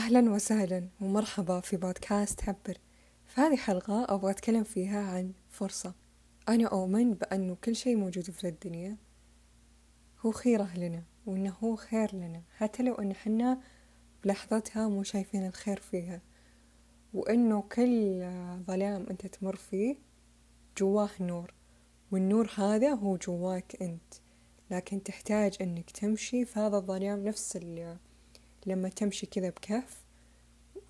أهلا وسهلا ومرحبا في بودكاست هبر في هذه الحلقة أبغى أتكلم فيها عن فرصة. أنا أؤمن بأنه كل شيء موجود في الدنيا هو خيرة لنا وإنه هو خير لنا. حتى لو إن حنا بلحظتها مو شايفين الخير فيها. وإنه كل ظلام أنت تمر فيه جواه نور والنور هذا هو جواك أنت. لكن تحتاج إنك تمشي في هذا الظلام نفس اللي لما تمشي كذا بكهف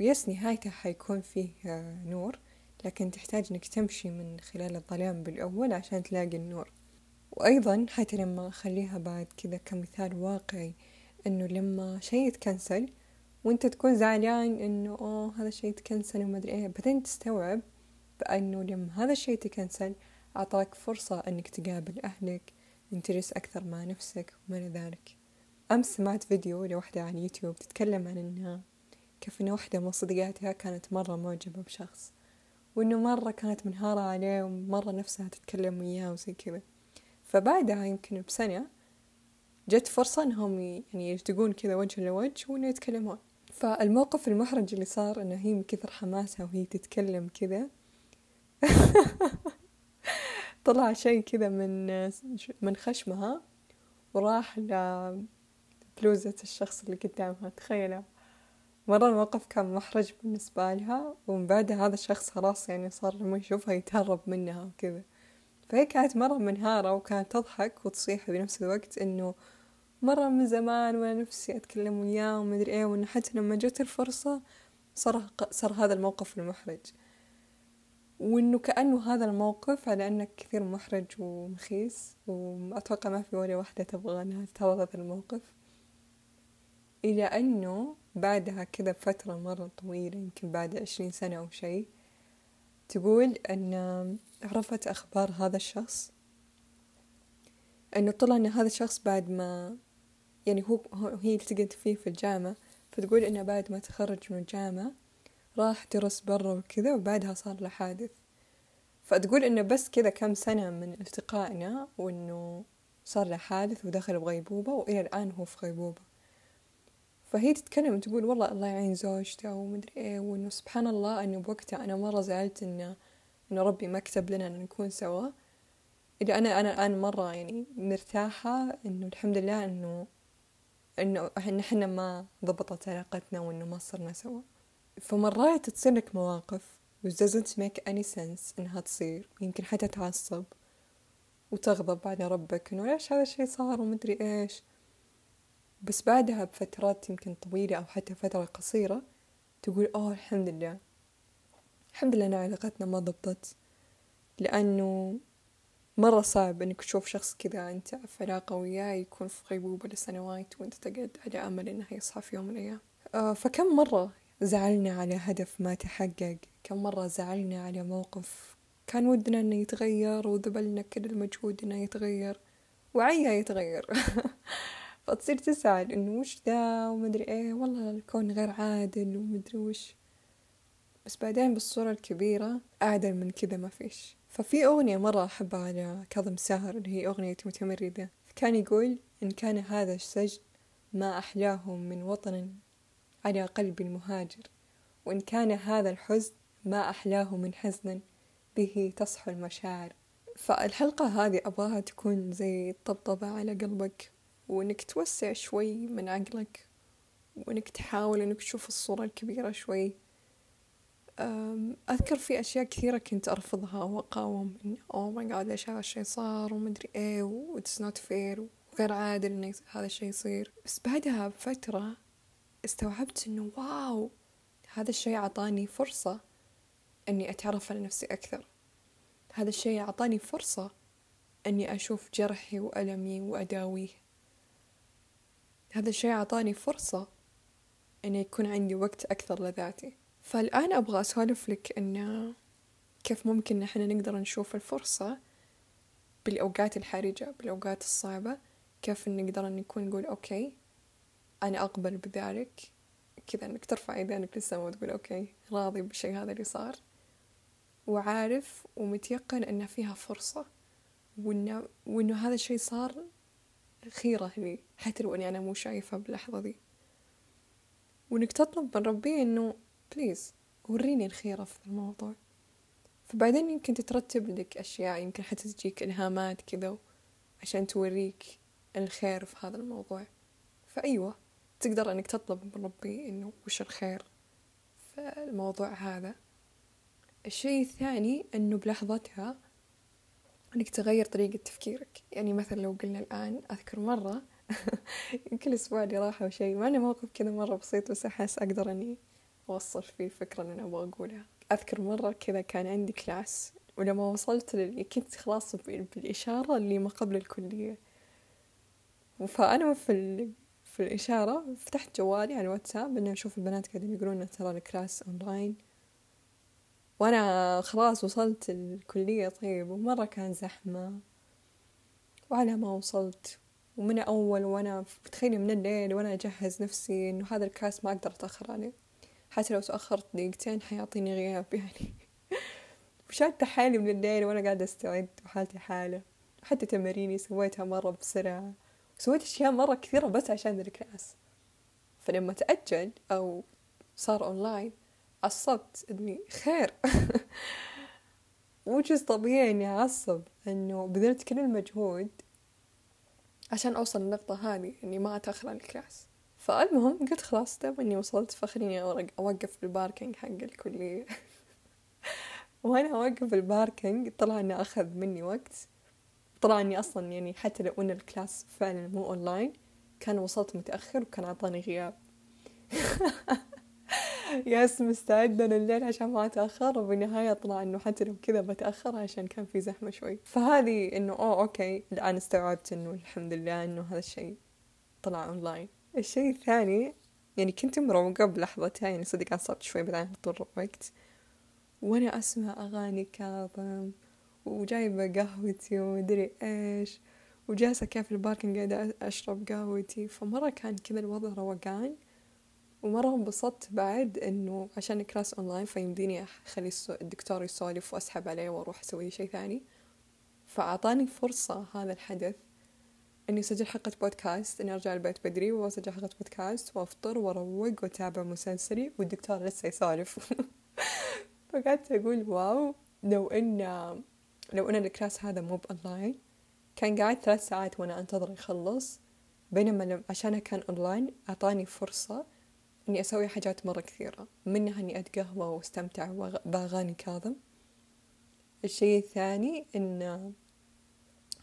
ويس نهايته حيكون فيه نور لكن تحتاج إنك تمشي من خلال الظلام بالأول عشان تلاقي النور. وأيضا حتى لما أخليها بعد كذا كمثال واقعي إنه لما شيء يتكنسل وأنت تكون زعلان إنه أوه هذا الشيء يتكنسل وما أدري إيه بعدين تستوعب بأنه لما هذا الشيء تكنسل أعطاك فرصة إنك تقابل أهلك تجلس أكثر مع نفسك وما إلى ذلك. أمس سمعت فيديو لوحدة على اليوتيوب تتكلم عن إنها كيف إن وحدة من صديقاتها كانت مرة معجبة بشخص وإنه مرة كانت منهارة عليه ومرة نفسها تتكلم وياه وزي كذا. فبعدها يمكن بسنة جت فرصة إنهم يعني يلتقون كذا وجه لوجه وإنه يتكلمون. فالموقف المحرج اللي صار إنه هي من كثر حماسها وهي تتكلم كذا طلع شيء كذا من من خشمها وراح بلوزة الشخص اللي قدامها تخيلوا مرة الموقف كان محرج بالنسبة لها ومن بعدها هذا الشخص خلاص يعني صار لما يشوفها يتهرب منها وكذا. فهي كانت مرة منهارة وكانت تضحك وتصيح بنفس الوقت إنه مرة من زمان وأنا نفسي أتكلم وياه ومدري إيه وإنه حتى لما جت الفرصة صار صار هذا الموقف المحرج. وإنه كأنه هذا الموقف على أنه كثير محرج ومخيس وأتوقع ما في ولا واحدة تبغى أنها تتعرض هذا الموقف. إلى أنه بعدها كذا بفترة مرة طويلة يمكن بعد عشرين سنة أو شيء تقول أن عرفت أخبار هذا الشخص أنه طلع أن هذا الشخص بعد ما يعني هو هي التقت فيه في الجامعة فتقول إنه بعد ما تخرج من الجامعة راح درس برا وكذا وبعدها صار له حادث. فتقول إنه بس كذا كم سنة من التقائنا وإنه صار له حادث ودخل بغيبوبة وإلى الآن هو في غيبوبة. فهي تتكلم وتقول والله الله يعين زوجته ومدري إيه وإنه سبحان الله إنه بوقتها أنا مرة زعلت انه إنه ربي ما كتب لنا ان نكون سوا. إذا أنا أنا الآن مرة يعني مرتاحة إنه الحمد لله إنه إحنا إحنا ما ضبطت علاقتنا وإنه ما صرنا سوا. فمرات تصير لك مواقف which doesn't make any sense إنها تصير. يمكن حتى تعصب وتغضب على ربك إنه ليش هذا الشي صار ومدري إيش. بس بعدها بفترات يمكن طويلة أو حتى فترة قصيرة تقول أوه الحمد لله. الحمد لله أن علاقتنا ما ضبطت لأنه مرة صعب إنك تشوف شخص كذا أنت في علاقة وياه يكون في غيبوبة لسنوات وأنت تقعد على أمل إنه يصحى في يوم من الأيام. آه فكم مرة زعلنا على هدف ما تحقق؟ كم مرة زعلنا على موقف كان ودنا إنه يتغير وذبلنا كل المجهود إنه يتغير وعيا يتغير. فتصير تسأل إنه وش ذا ومدري إيه. والله الكون غير عادل ومدري وش. بس بعدين بالصورة الكبيرة أعدل من كذا ما فيش. ففي أغنية مرة أحبها على كاظم ساهر اللي هي أغنية متمردة. كان يقول إن كان هذا السجن ما أحلاه من وطن على قلب المهاجر وإن كان هذا الحزن ما أحلاه من حزن به تصحو المشاعر. فالحلقة هذه أبغاها تكون زي طبطبة على قلبك. وإنك توسع شوي من عقلك وإنك تحاول إنك تشوف الصورة الكبيرة شوي. أذكر في أشياء كثيرة كنت أرفضها وأقاوم إن oh my God ليش هذا الشي صار؟ ومدري إيه و it's not fair وغير عادل إن هذا الشي يصير. بس بعدها بفترة استوعبت إنه wow هذا الشي عطاني فرصة إني أتعرف على نفسي أكثر. هذا الشي عطاني فرصة إني أشوف جرحي وألمي وأداويه. هذا الشيء عطاني فرصة إنه يكون عندي وقت أكثر لذاتي. فالآن أبغى أسولف لك إنه كيف ممكن نحن نقدر نشوف الفرصة بالأوقات الحرجة بالأوقات الصعبة كيف نقدر نكون نقول okay أنا أقبل بذلك كذا إنك ترفع يدينك للسماء وتقول okay راضي بالشيء هذا اللي صار. وعارف ومتيقن إن فيها فرصة وإنه, وإنه هذا الشيء صار خيرة لي حتى لو أني أنا مو شايفة باللحظة دي وإنك تطلب من ربي إنه بليز وريني الخيرة في الموضوع. فبعدين يمكن تترتب لك أشياء يمكن حتى تجيك إلهامات كذا عشان توريك الخير في هذا الموضوع. فأيوة تقدر إنك تطلب من ربي إنه وش الخير في الموضوع هذا. الشيء الثاني إنه بلحظتها إنك تغير طريقة تفكيرك. يعني مثلا لو قلنا الآن أذكر مرة يمكن الأسبوع اللي راح أو شيء معنا موقف كذا مرة بسيط بس أحس أقدر إني أوصل فيه الفكرة اللي أنا أبغى أقولها. أذكر مرة كذا كان عندي class ولما وصلت للي كنت خلاص بالإشارة اللي ما قبل الكلية فأنا في ال... في الإشارة فتحت جوالي على الواتساب إني أشوف البنات قاعدين يقولون ترى ال class online وأنا خلاص وصلت الكلية طيب ومرة كان زحمة. وعلى ما وصلت ومن أول وأنا تخيلي من الليل وأنا أجهز نفسي إنه هذا ال class ما أقدر أتأخر عليه. حتى لو تأخرت دقيقتين حيعطيني غياب يعني. وشادة حالي من الليل وأنا قاعدة أستعد وحالتي حالة. حتى تماريني سويتها مرة بسرعة. سويت أشياء مرة كثيرة بس عشان ال class فلما تأجل أو صار أونلاين عصبت إني خير. وجزء طبيعي إني أعصب إنه بذلت كل المجهود عشان أوصل للنقطة هذه إني ما أتأخر عن ال class. فالمهم قلت خلاص دام إني وصلت فخليني أوقف في ال parking حق الكلية. وأنا أوقف في ال parking طلع إنه أخذ مني وقت. طلع إني أصلا يعني حتى لو إن ال class فعلا مو أونلاين كان وصلت متأخر وكان عطاني غياب. جالسة مستعدة الليل عشان ما أتأخر وبالنهاية طلع إنه حتى لو كذا بتأخر عشان كان في زحمة شوي. فهذه إنه oh okay الآن استوعبت إنه الحمد لله إنه هذا الشيء طلع أونلاين الشيء الثاني يعني كنت مروقة بلحظتها يعني صدق عصبت شوي بعدين طول الوقت. وأنا أسمع أغاني كاظم وجايبة قهوتي ومدري إيش وجالسة كيف في ال parking قاعدة أشرب قهوتي. فمرة كان كذا الوضع روقان. ومرة انبسطت بعد إنه عشان class online فيمديني أخلي الدكتور يسولف وأسحب عليه وأروح أسوي شيء ثاني. فأعطاني فرصة هذا الحدث إني أسجل حلقة بودكاست إني أرجع البيت بدري وأسجل حلقة بودكاست وأفطر وأروق وأتابع مسلسلي والدكتور لسه يسولف. فقعدت أقول wow لو إن لو إن ال class هذا مو بأونلاين كان قاعد ثلاث ساعات وأنا أنتظر يخلص. بينما عشانه كان أونلاين أعطاني فرصة إني أسوي حاجات مرة كثيرة منها إني أتقهوى وأستمتع بأغاني كاظم. الشيء الثاني إن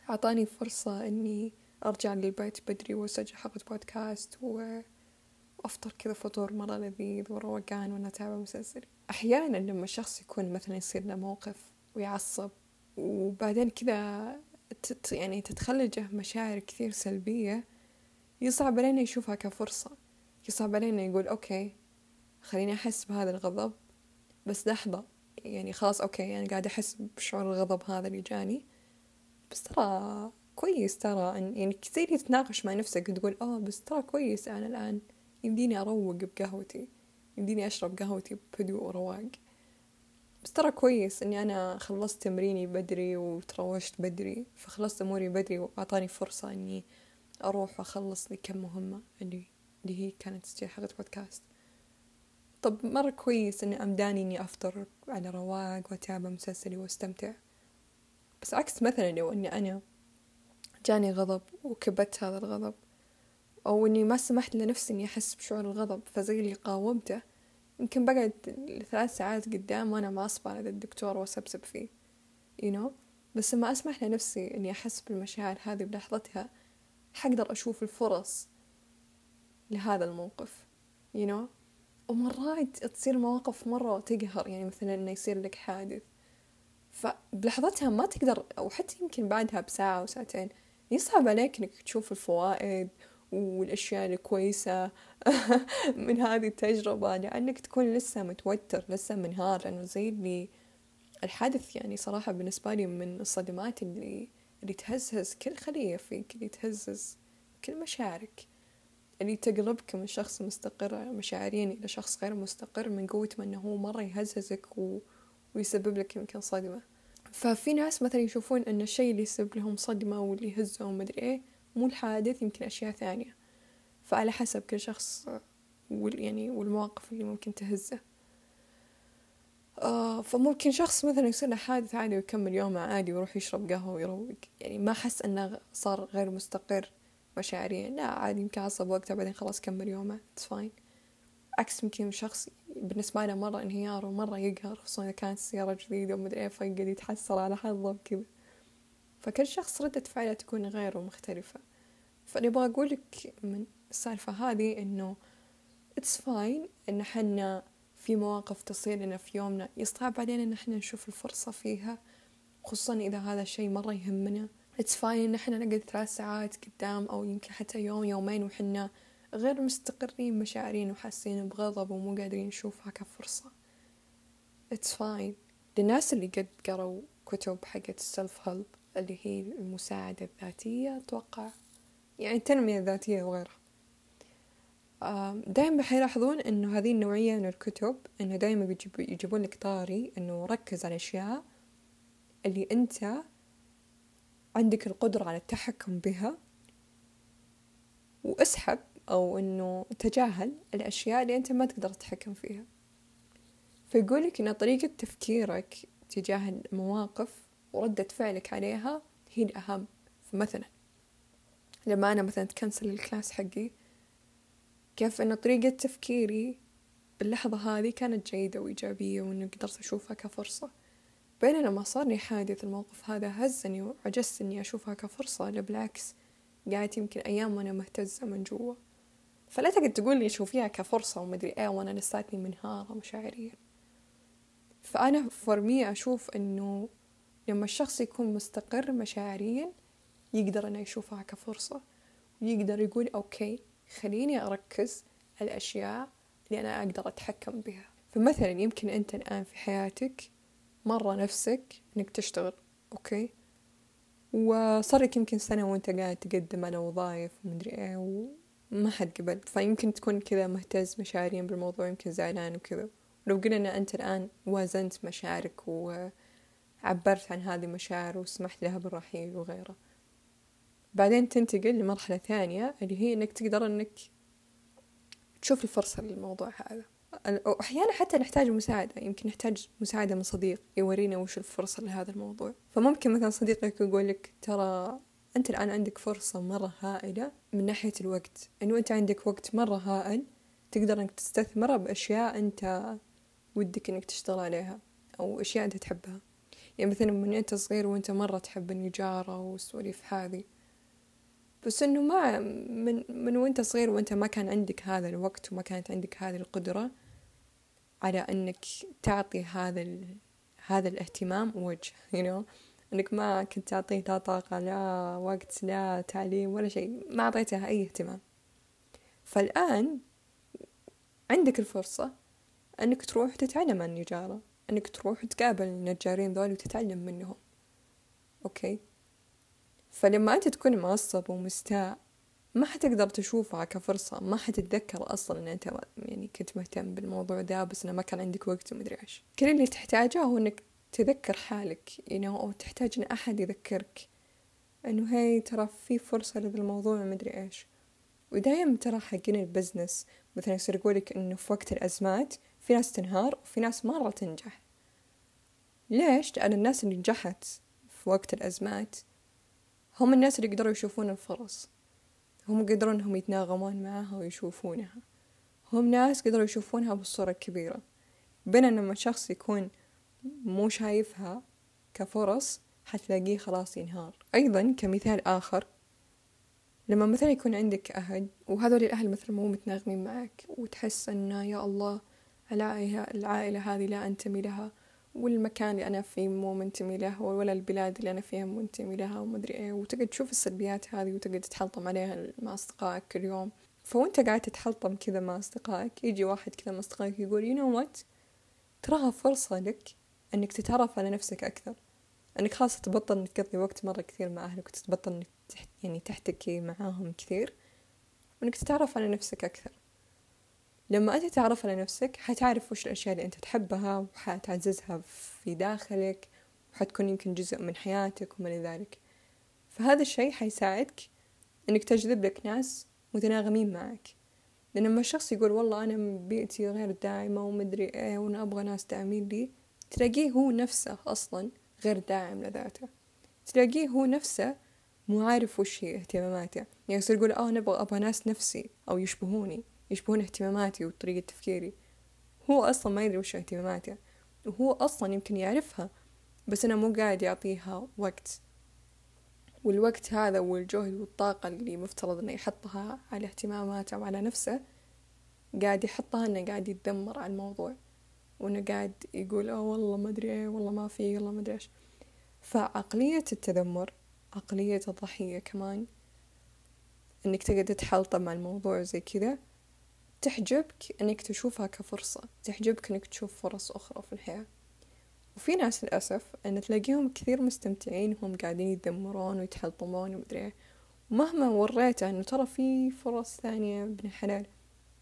أعطاني فرصة إني أرجع للبيت بدري وأسجل حلقة بودكاست وأفطر كذا فطور مرة لذيذ وروقان وأنا أتابع مسلسل. أحيانا لما الشخص يكون مثلا يصير له موقف ويعصب وبعدين كذا يعني تختلجه مشاعر كثير سلبية يصعب علينا يشوفها كفرصة. يصعب علينا يقول okay خليني أحس بهذا الغضب. بس لحظة يعني خلاص okay أنا يعني قاعدة أحس بشعور الغضب هذا اللي جاني. بس ترى كويس ترى أن يعني كثير تتناقش مع نفسك وتقول آه بس ترى كويس أنا الآن يمديني أروق بقهوتي يمديني أشرب قهوتي بهدوء ورواق. بس ترى كويس إني أنا خلصت تمريني بدري وتروشت بدري فخلصت أموري بدري وأعطاني فرصة إني أروح وأخلص لي كم مهمة اللي اللي هي كانت تسجيل حلقة بودكاست طب مرة كويس إني أمداني إني أفطر على رواق وأتابع مسلسلي وأستمتع. بس عكس مثلا لو إني أنا جاني غضب وكبت هذا الغضب أو إني ما سمحت لنفسي إني أحس بشعور الغضب فزي اللي قاومته يمكن بقعد ثلاث ساعات قدام وأنا معصبة على الدكتور وأسبسب فيه. You know بس لما أسمح لنفسي إني أحس بالمشاعر هذه بلحظتها حقدر أشوف الفرص لهذا الموقف you know. ومرات تصير مواقف مرة تقهر يعني مثلا إنه يصير لك حادث. فبلحظتها ما تقدر أو حتى يمكن بعدها بساعة أو ساعتين يصعب عليك إنك تشوف الفوائد والأشياء الكويسة من هذه التجربة لأنك تكون لسه متوتر لسه منهار. لأنه زي اللي الحادث يعني صراحة بالنسبة لي من الصدمات اللي اللي تهزز كل خلية فيك اللي تهزز كل مشاعرك. اللي تقلبك من شخص مستقر مشاعريا إلى شخص غير مستقر من قوة ما إنه هو مرة يهززك و... ويسبب لك يمكن صدمة. ففي ناس مثلا يشوفون إن الشيء اللي يسبب لهم صدمة واللي يهزهم مدري إيه مو الحادث يمكن أشياء ثانية. فعلى حسب كل شخص وال يعني والمواقف اللي ممكن تهزه. آه فممكن شخص مثلا يصير له حادث عادي ويكمل يومه عادي ويروح يشرب قهوة ويروق. يعني ما حس إنه صار غير مستقر. مشاعريا لا عادي يمكن عصب وقتها بعدين خلاص كمل يومه. it's fine عكس يمكن شخص بالنسبة له مرة انهيار ومرة يقهر خصوصا إذا كانت السيارة جديدة ومدري إيه فيقعد يتحسر على حظه وكذا. فكل شخص ردة فعله تكون غير ومختلفة فأنا أبغى أقولك من السالفة هذه إنه it's fine إن حنا في مواقف تصير لنا في يومنا. يصعب علينا إن إحنا نشوف الفرصة فيها خصوصا إذا هذا الشيء مرة يهمنا. it's fine إن إحنا نقعد ثلاث ساعات قدام أو يمكن حتى يوم يومين وحنا غير مستقرين مشاعريا وحاسين بغضب ومو قادرين نشوفها كفرصة. it's fine للناس اللي قد قروا كتب حقت ال self-help اللي هي المساعدة الذاتية أتوقع. يعني التنمية الذاتية وغيرها. دائما حيلاحظون إنه هذه النوعية من الكتب إنه دائما يجيبون لك طاري إنه ركز على الأشياء اللي أنت عندك القدرة على التحكم بها واسحب أو إنه تجاهل الأشياء اللي أنت ما تقدر تتحكم فيها. فيقولك إن طريقة تفكيرك تجاه المواقف وردة فعلك عليها هي الأهم. فمثلا لما أنا مثلا تكنسل الكلاس حقي كيف أن طريقة تفكيري باللحظة هذه كانت جيدة وإيجابية وإنه قدرت أشوفها كفرصة. بينما لما صار لي حادث الموقف هذا هزني وعجزت إني أشوفها كفرصة لا بالعكس قعدت يمكن أيام وأنا مهتزة من جوا. فلا تقعد تقول لي شوفيها كفرصة ومدري إيه وأنا لساتني منهارة مشاعريا. فأنا فرمي أشوف إنه لما الشخص يكون مستقر مشاعريا يقدر إنه يشوفها كفرصة ويقدر يقول أوكي خليني أركز على الأشياء اللي أنا أقدر أتحكم بها. فمثلا يمكن أنت الآن في حياتك مرة نفسك إنك تشتغل أوكي؟ وصار لك يمكن سنة وأنت قاعد تقدم على وظايف ومدري إيه وما حد قبل فيمكن تكون كذا مهتز مشاعريا بالموضوع يمكن زعلان وكذا. لو قلنا إن أنت الآن وازنت مشاعرك و عبرت عن هذه المشاعر وسمحت لها بالرحيل وغيره بعدين تنتقل لمرحلة ثانية اللي هي إنك تقدر إنك تشوف الفرصة للموضوع هذا. أحيانا حتى نحتاج مساعدة يمكن نحتاج مساعدة من صديق يورينا وش الفرصة لهذا الموضوع. فممكن مثلا صديقك يقول لك ترى أنت الآن عندك فرصة مرة هائلة من ناحية الوقت. إنه أنت عندك وقت مرة هائل تقدر إنك تستثمره بأشياء أنت ودك إنك تشتغل عليها أو أشياء أنت تحبها. يعني مثلا من أنت صغير وأنت مرة تحب النجارة والسواليف هذه. بس إنه ما من من وأنت صغير وأنت ما كان عندك هذا الوقت وما كانت عندك هذه القدرة على إنك تعطي هذا ال... هذا الاهتمام وجه you know. إنك ما كنت تعطيه لا طاقة لا وقت لا تعليم ولا شيء ما أعطيتها أي اهتمام. فالآن عندك الفرصة أنك تروح تتعلم عن النجارة إنك تروح تقابل النجارين ذول وتتعلم منهم. أوكي؟ فلما أنت تكون معصب ومستاء ما حتقدر تشوفها كفرصة ما حتتذكر أصلا إن أنت يعني كنت مهتم بالموضوع ده بس إنه ما كان عندك وقت ومدري إيش. كل اللي تحتاجه هو إنك تذكر حالك you know, أو تحتاج إن أحد يذكرك إنه هاي ترى في فرصة لهذا الموضوع ومدري إيش. ودايم ترى حقين البزنس مثلا يصير يقولك إنه في وقت الأزمات في ناس تنهار وفي ناس مرة تنجح. ليش؟ لأن الناس اللي نجحت في وقت الأزمات هم الناس اللي قدروا يشوفون الفرص. هم قدروا إنهم يتناغمون معها ويشوفونها. هم ناس قدروا يشوفونها بالصورة الكبيرة. بينما لما شخص يكون مو شايفها كفرص حتلاقيه خلاص ينهار. أيضا كمثال آخر لما مثلا يكون عندك أهل وهذول الأهل مثلا مو متناغمين معك وتحس أن يا الله العائلة, العائلة هذه لا أنتمي لها. والمكان اللي أنا فيه مو منتمي له ولا البلاد اللي أنا فيها منتمي لها ومدري إيه. وتقعد تشوف السلبيات هذه وتقعد تتحلطم عليها مع أصدقائك كل يوم فوانت قاعد تتحلطم كذا مع أصدقائك يجي واحد كذا من أصدقائك يقول you know what تراها فرصة لك أنك تتعرف على نفسك أكثر. أنك خلاص تبطل إنك تقضي وقت مرة كثير مع أهلك وتبطل إنك تحت يعني تحتكي معاهم كثير وإنك تتعرف على نفسك أكثر. لما أنت تعرف على نفسك حتعرف وش الأشياء اللي أنت تحبها وحتعززها في داخلك وحتكون يمكن جزء من حياتك وما ذلك. فهذا الشيء حيساعدك إنك تجذب لك ناس متناغمين معك. لأن لما الشخص يقول والله أنا بيئتي غير داعمة ومدري إيه وأنا أبغى ناس داعمين لي تلاقيه هو نفسه أصلا غير داعم لذاته. تلاقيه هو نفسه مو عارف وش هي اهتماماته. يعني يصير يقول آه نبغى أبغى ناس نفسي أو يشبهوني. يشبهون اهتماماتي وطريقة تفكيري. هو أصلا ما يدري وش اهتماماته وهو أصلا يمكن يعرفها بس أنا مو قاعد يعطيها وقت. والوقت هذا والجهد والطاقة اللي مفترض إنه يحطها على اهتماماته وعلى نفسه قاعد يحطها إنه قاعد يتدمر على الموضوع. وإنه قاعد يقول أوه والله ما أدري إيه والله ما في والله ما أدري إيش. فعقلية التذمر عقلية الضحية كمان إنك تقعد تحلطم مع الموضوع زي كذا تحجبك إنك تشوفها كفرصة تحجبك إنك تشوف فرص أخرى في الحياة. وفي ناس للأسف أن تلاقيهم كثير مستمتعين وهم قاعدين يتذمرون ويتحلطمون ومدري إيه. ومهما وريته إنه ترى في فرص ثانية ابن الحلال.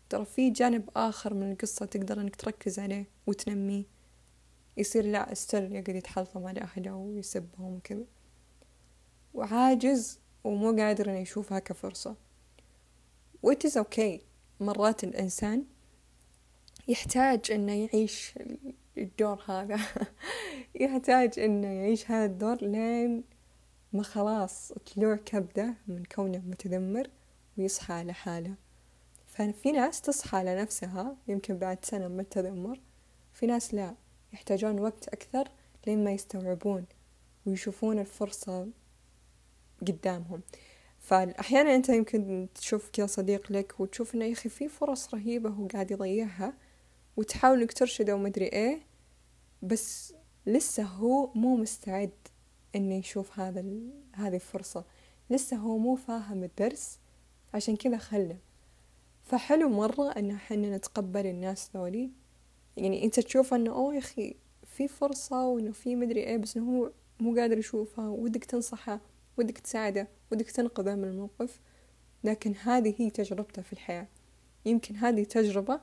ترى في جانب آخر من القصة تقدر إنك تركز عليه وتنميه. يصير لا استر يقعد يتحلطم على أهله ويسبهم وكذا. وعاجز ومو قادر إنه يشوفها كفرصة. و it is okay مرات الإنسان يحتاج إنه يعيش الدور هذا. يحتاج إنه يعيش هذا الدور لين ما خلاص طلعت كبده من كونه متذمر ويصحى على حاله ففي ناس تصحى على نفسها يمكن بعد سنة من التذمر في ناس لا يحتاجون وقت أكثر لين ما يستوعبون ويشوفون الفرصة قدامهم. فأحيانا أنت يمكن تشوف كذا صديق لك وتشوف إنه يا أخي في فرص رهيبة هو قاعد يضيعها وتحاول إنك ترشده ومدري إيه بس لسه هو مو مستعد إنه يشوف هذا ال... هذه الفرصة. لسه هو مو فاهم الدرس عشان كذا خله. فحلو مرة إن إحنا نتقبل الناس ذولي. يعني أنت تشوف إنه أوه يا أخي في فرصة وإنه في مدري إيه بس إنه هو مو قادر يشوفها ودك تنصحه. ودك تساعده ودك تنقذه من الموقف. لكن هذه هي تجربته في الحياة. يمكن هذه التجربة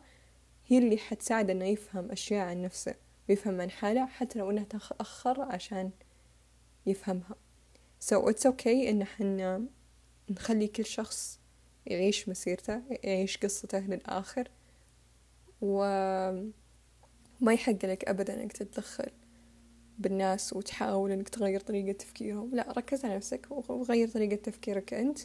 هي اللي حتساعده إنه يفهم أشياء عن نفسه ويفهم عن حاله حتى لو إنها تأخر عشان يفهمها. So it's okay إن حنا نخلي كل شخص يعيش مسيرته يعيش قصته للآخر وما يحق لك أبدا إنك تتدخل. بالناس وتحاول إنك تغير طريقة تفكيرهم. لا ركز على نفسك وغير طريقة تفكيرك أنت.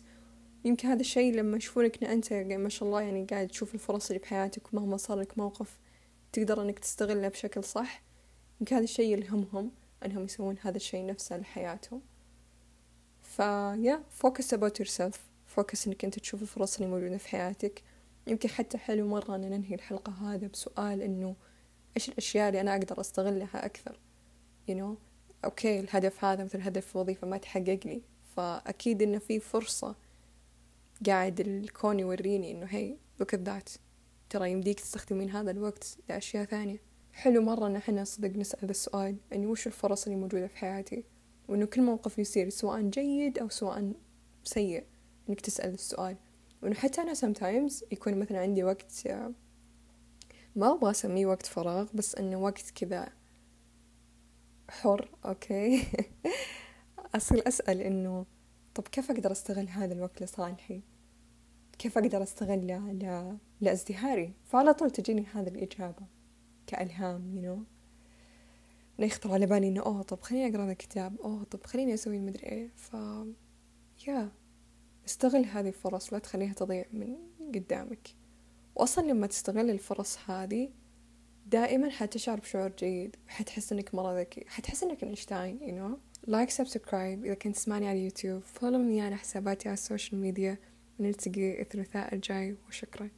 يمكن هذا الشيء لما يشوفونك إن أنت ما شاء الله يعني قاعد تشوف الفرص اللي بحياتك ومهما صار لك موقف تقدر إنك تستغله بشكل صح يمكن هذا الشيء يلهمهم إنهم يسوون هذا الشيء نفسه لحياتهم. فيا focus about yourself. Focus إنك أنت تشوف الفرص اللي موجودة في حياتك. يمكن حتى حلو مرة أن ننهي الحلقة هذا بسؤال إنه إيش الأشياء اللي أنا أقدر أستغلها أكثر؟ You know أوكي الهدف هذا مثل هدف وظيفة ما تحقق لي. فأكيد إنه في فرصة قاعد الكون يوريني إنه هي look at that. ترى يمديك تستخدمين هذا الوقت لأشياء ثانية. حلو مرة إن إحنا صدق نسأل السؤال إنه وش الفرص اللي موجودة في حياتي؟ وإنه كل موقف يصير سواء جيد أو سواء سيء إنك تسأل السؤال. وإنه حتى أنا sometimes يكون مثلا عندي وقت ما أبغى أسميه وقت فراغ بس إنه وقت كذا حر أوكي. أصير أسأل إنه طب كيف أقدر أستغل هذا الوقت لصالحي؟ كيف أقدر أستغله ل... لازدهاري؟ فعلى طول تجيني هذه الإجابة كإلهام you you know? يخطر على بالي إنه أوه طب خليني أقرأ الكتاب أوه طب خليني أسوي المدري إيه. ف يا استغل هذه الفرص لا تخليها تضيع من قدامك. وأصلا لما تستغل الفرص هذه دائما حتشعر بشعور جيد حتحس إنك مرة ذكي حتحس إنك إينشتاين you know. like subscribe إذا كنت تسمعني على اليوتيوب follow على حساباتي على ال social media ونلتقي الثلاثاء الجاي وشكرا.